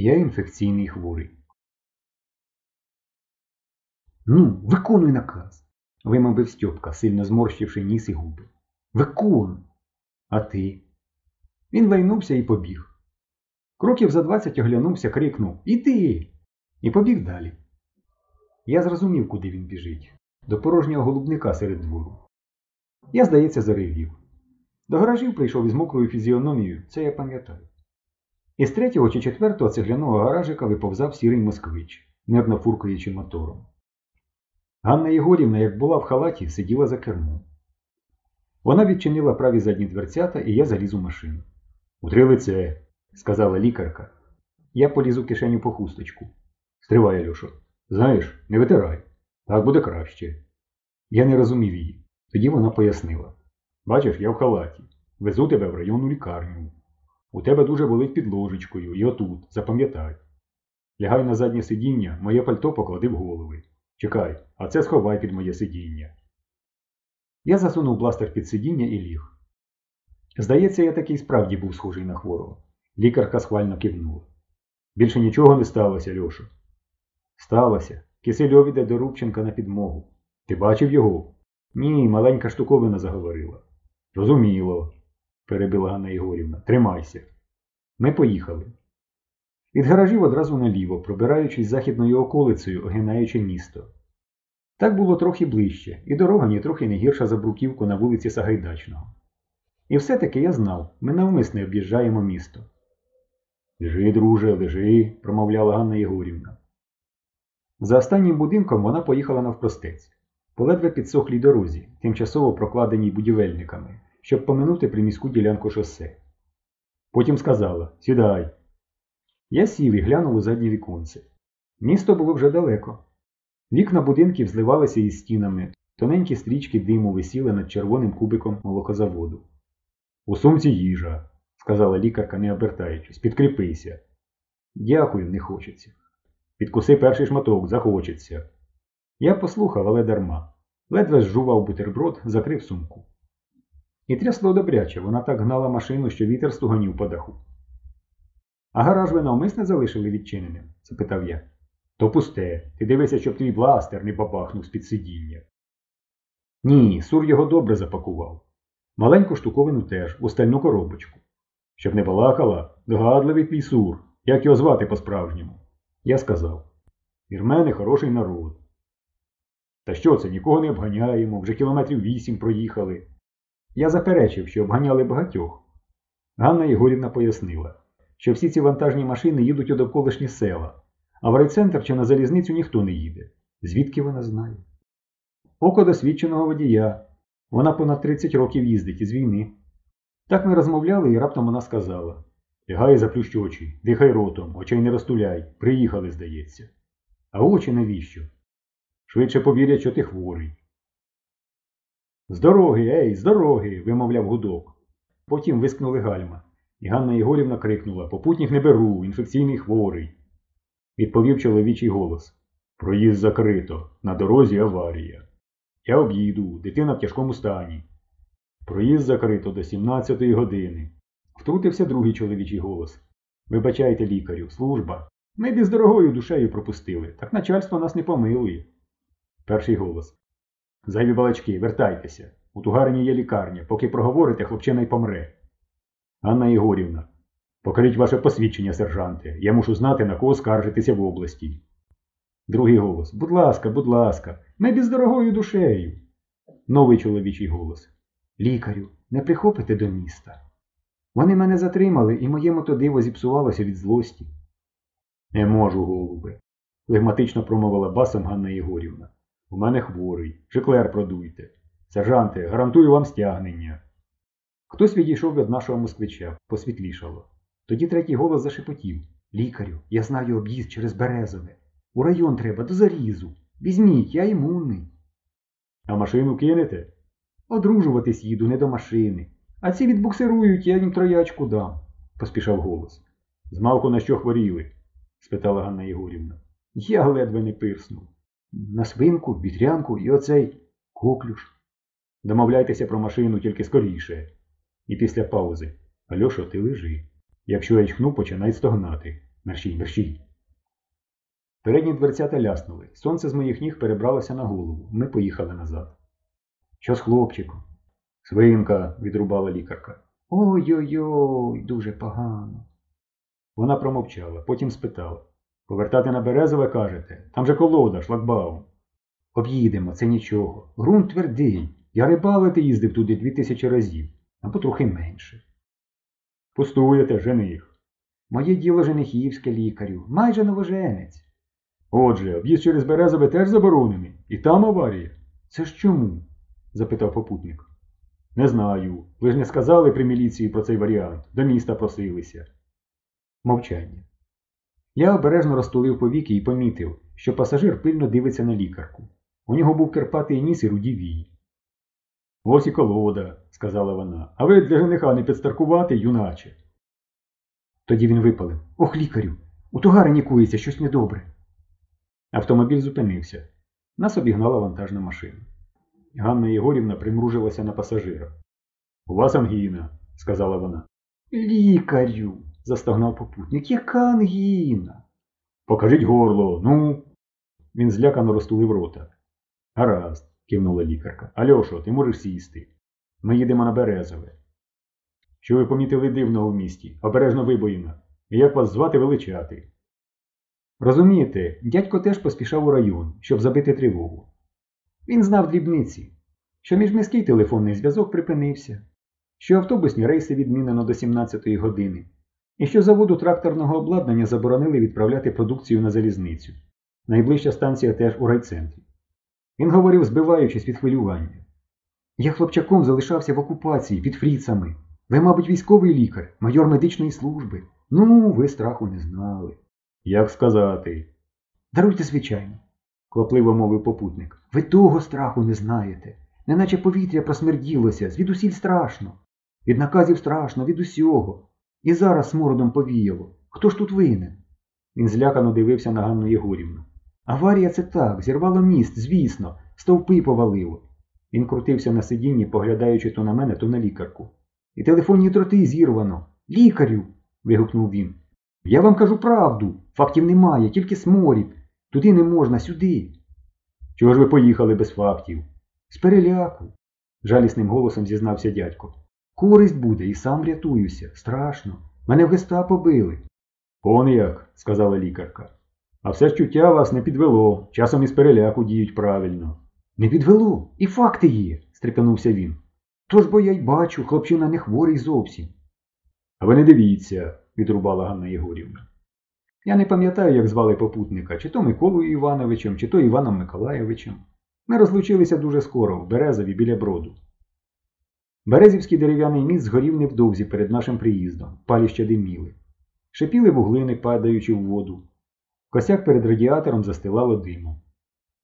Я інфекційний хворий. Ну, виконуй наказ, вимовив Стьопка, сильно зморщивши ніс і губи. Виконуй. А ти? Він лайнувся і побіг. Кроків за двадцять оглянувся, крикнув Іди! І побіг далі. Я зрозумів, куди він біжить. До порожнього голубника серед двору. Я, здається, заревів. До гаражів прийшов із мокрою фізіономією, це я пам'ятаю. Із третього чи четвертого цегляного гаражика виповзав сірий москвич, нервно фуркаючи мотором. Ганна Єгорівна, як була в халаті, сиділа за кермом. Вона відчинила праві задні дверцята, і я заліз у машину. Утри лице, сказала лікарка. Я поліз у кишеню по хусточку. Стривай, Альошо. Знаєш, не витирай. Так буде краще. Я не розумів її. Тоді вона пояснила. Бачиш, я в халаті. Везу тебе в районну лікарню. У тебе дуже болить під ложечкою, і отут, запам'ятай. Лягай на заднє сидіння, моє пальто поклади в голови. Чекай, а це сховай під моє сидіння. Я засунув бластер під сидіння і ліг. Здається, я такий справді був схожий на хворого. Лікарка схвально кивнула. Більше нічого не сталося, Льошо. Сталося. Кисельов іде до Рубченка на підмогу. Ти бачив його? Ні, маленька штуковина заговорила. Розуміло, перебила Ганна Ігорівна. Тримайся. Ми поїхали. Від гаражів одразу наліво, пробираючись західною околицею, огинаючи місто. Так було трохи ближче, і дорога ні трохи не гірша за бруківку на вулиці Сагайдачного. І все-таки я знав, ми навмисне об'їжджаємо місто. Лежи, друже, лежи, промовляла Ганна Єгорівна. За останнім будинком вона поїхала навпростець, по ледве підсохлій дорозі, тимчасово прокладеній будівельниками, щоб поминути приміську ділянку шосе. Потім сказала Сідай. Я сів і глянув у заднє віконце. Місто було вже далеко. Вікна будинків зливалися із стінами, тоненькі стрічки диму висіли над червоним кубиком молокозаводу. У сумці їжа, сказала лікарка, не обертаючись, підкріпися. Дякую, не хочеться. Підкуси перший шматок, захочеться. Я послухав, але дарма. Ледве зжував бутерброд, закрив сумку. І трясло добряче, вона так гнала машину, що вітер стуганів по даху. А гараж ви навмисне залишили відчиненим? запитав я. То пусте. Ти дивися, щоб твій бластер не попахнув з-під сидіння. Ні, сур його добре запакував. Маленьку штуковину теж, у стальну коробочку. Щоб не балакала, догадливий твій сур. Як його звати по-справжньому? Я сказав. Вірмени хороший народ. Та що це, нікого не обганяємо, вже кілометрів вісім проїхали. Я заперечив, що обганяли багатьох. Ганна Єгорівна пояснила, що всі ці вантажні машини їдуть у довколишні села, а в райцентр чи на залізницю ніхто не їде. Звідки вона знає? Око досвідченого водія. Вона понад 30 років їздить із війни. Так ми розмовляли, і раптом вона сказала Лягай і заплющ очі, дихай ротом, очей не розтуляй, приїхали, здається. А очі навіщо? Швидше повірять, що ти хворий. З дороги, ей, з дороги, вимовляв гудок. Потім вискнули гальма, і Ганна Єгорівна крикнула Попутніх не беру, інфекційний хворий. Відповів чоловічий голос. Проїзд закрито, на дорозі аварія. Я об'їду, дитина в тяжкому стані. Проїзд закрито до 17-ї години. Втрутився другий чоловічий голос. Вибачайте, лікарю, служба. Ми б із дорогою душею пропустили, так начальство нас не помилує. Перший голос. Зайві балачки, вертайтеся. У тугарині є лікарня. Поки проговорите, хлопчина й помре. Анна Єгорівна. Покажіть ваше посвідчення, сержанте. Я мушу знати, на кого скаржитися в області. Другий голос. Будь ласка, будь ласка, ми б із дорогою душею. Новий чоловічий голос. Лікарю, не прихопите до міста. Вони мене затримали, і моє мотодиво зіпсувалося від злості. Не можу, голубе, флегматично промовила басом Ганна Єгорівна. У мене хворий. Шеклер продуйте. Сержанте, гарантую вам стягнення. Хтось відійшов від нашого москвича, посвітлішало. Тоді третій голос зашепотів. Лікарю, я знаю об'їзд через Березове. У район треба до зарізу. Візьміть, я імунний. А машину кинете? Одружуватись їду не до машини. А ці відбуксирують, я їм троячку дам, поспішав голос. Змалку на що хворіли? спитала Ганна Єгорівна. Я ледве не пирснув. На свинку, вітрянку і оцей коклюш. Домовляйтеся про машину тільки скоріше. І після паузи. Альошо, ти лежи. Якщо я чхну, починай стогнати. Мерщій, мерщій. Передні дверцята ляснули. Сонце з моїх ніг перебралося на голову. Ми поїхали назад. Що з хлопчиком? Свинка, відрубала лікарка. Ой-ой-ой, дуже погано. Вона промовчала, потім спитала. Повертати на Березове кажете, там же колода, шлагбаум. Об'їдемо, це нічого. Грунт твердий. Я рибалити їздив туди дві тисячі разів, або трохи менше. Пустуєте, жених. Моє діло женихівське лікарю, майже новоженець. Отже, об'їзд через Березове теж заборонений, і там аварія. Це ж чому? запитав попутник. Не знаю. Ви ж не сказали при міліції про цей варіант. До міста просилися. Мовчання. Я обережно розтулив повіки і помітив, що пасажир пильно дивиться на лікарку. У нього був керпатий ніс і руді вії. Ось і колода, сказала вона. А ви для жениха не підстаркувати, юначе. Тоді він випалив. Ох, лікарю, у тугари нікується щось недобре. Автомобіль зупинився. Нас обігнала вантажна машина. Ганна Єгорівна примружилася на пасажира. У вас ангіна, сказала вона. Лікарю, застогнав попутник. Яка ангіна? Покажіть горло, ну. Він злякано розтулив рота. Гаразд, кивнула лікарка. Альошо, ти можеш сісти. Ми їдемо на Березове. Що ви помітили дивного в місті? Обережно вибоїна. І як вас звати величати? Розумієте, дядько теж поспішав у район, щоб забити тривогу. Він знав дрібниці, що міжміський телефонний зв'язок припинився, що автобусні рейси відмінено до 17-ї години, і що заводу тракторного обладнання заборонили відправляти продукцію на залізницю. Найближча станція теж у райцентрі. Він говорив, збиваючись від хвилювання. Я хлопчаком залишався в окупації під фріцами. Ви, мабуть, військовий лікар, майор медичної служби. Ну, ви страху не знали. Як сказати? Даруйте, звичайно, квапливо мовив попутник. Ви того страху не знаєте. Неначе повітря просмерділося, звідусіль страшно. Від наказів страшно, від усього. І зараз смородом повіяло. Хто ж тут винен? Він злякано дивився на Ганну Єгорівну. Аварія це так, зірвало міст, звісно, стовпи повалило. Він крутився на сидінні, поглядаючи то на мене, то на лікарку. І телефонні троти зірвано. Лікарю. вигукнув він. Я вам кажу правду. Фактів немає, тільки сморід. Туди не можна, сюди. Чого ж ви поїхали без фактів? З переляку, жалісним голосом зізнався дядько. Користь буде і сам рятуюся. Страшно. Мене в гестапо били. Он як, сказала лікарка. А все ж чуття вас не підвело, часом із переляку діють правильно. Не підвело, і факти є, стрепенувся він. Тож бо я й бачу, хлопчина не хворий зовсім. А ви не дивіться, відрубала Ганна Єгорівна. Я не пам'ятаю, як звали попутника, чи то Миколою Івановичем, чи то Іваном Миколаєвичем. Ми розлучилися дуже скоро, в Березові біля броду. Березівський дерев'яний міст згорів невдовзі перед нашим приїздом, паліща диміли. Шипіли вуглини, падаючи в воду. Косяк перед радіатором застилало димом.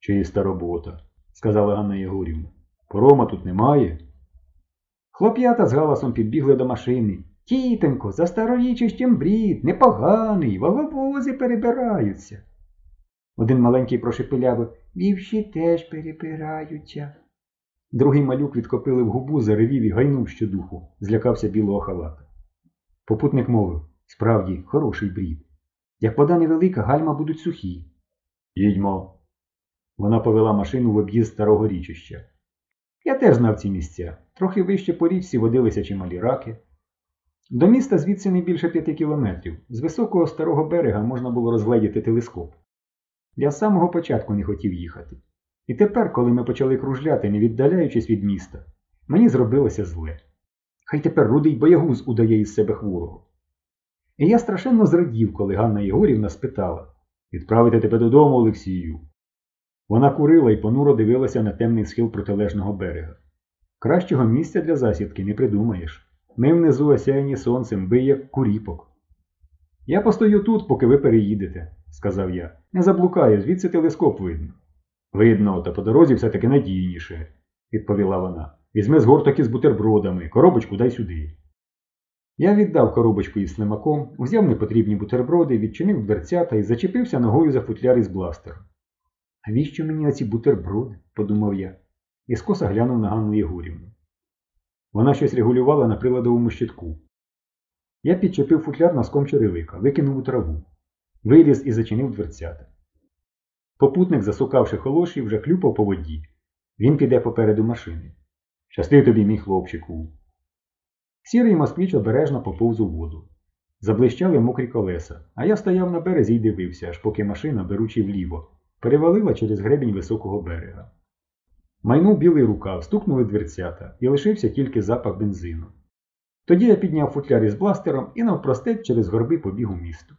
Чиста робота, сказала Ганна Єгорівна. Порома тут немає. Хлоп'ята з галасом підбігли до машини. Тітонько, за старорічищем брід, непоганий, ваговози перебираються. Один маленький прошепелявив вівші теж перебираються. Другий малюк відкопили в губу, заревів і гайнув щодуху, злякався білого халата. Попутник мовив справді, хороший брід. Як вода невелика, гальма будуть сухі. Їдьмо. Вона повела машину в об'їзд старого річища. Я теж знав ці місця. Трохи вище по річці водилися чималі раки. До міста звідси не більше п'яти кілометрів. З високого старого берега можна було розгледіти телескоп. Я з самого початку не хотів їхати. І тепер, коли ми почали кружляти, не віддаляючись від міста, мені зробилося зле. Хай тепер рудий боягуз удає із себе хворого. І я страшенно зрадів, коли Ганна Єгорівна спитала Відправити тебе додому, Олексію. Вона курила і понуро дивилася на темний схил протилежного берега. Кращого місця для засідки не придумаєш. Ми внизу осяяні сонцем, як куріпок. Я постою тут, поки ви переїдете, сказав я. Не заблукаю, звідси телескоп видно. Видно, та по дорозі все таки надійніше, відповіла вона. Візьми з горток із бутербродами, коробочку дай сюди. Я віддав коробочку із слимаком, взяв непотрібні бутерброди, відчинив дверцята і зачепився ногою за футляр із бластером. Навіщо мені оці бутерброди? подумав я, і скоса глянув на Ганну Єгорівну. Вона щось регулювала на приладовому щитку. Я підчепив футляр носком черевика, викинув у траву. Виліз і зачинив дверцята. Попутник, засукавши холоші, вже хлюпав по воді. Він піде попереду машини. Щасти тобі, мій хлопчику. Сірий москвіч обережно поповз у воду. Заблищали мокрі колеса, а я стояв на березі і дивився, аж поки машина, беручи вліво, перевалила через гребінь високого берега. Майнув білий рукав, стукнули дверцята, і лишився тільки запах бензину. Тоді я підняв футляр із бластером і навпростець через горби побіг у місто.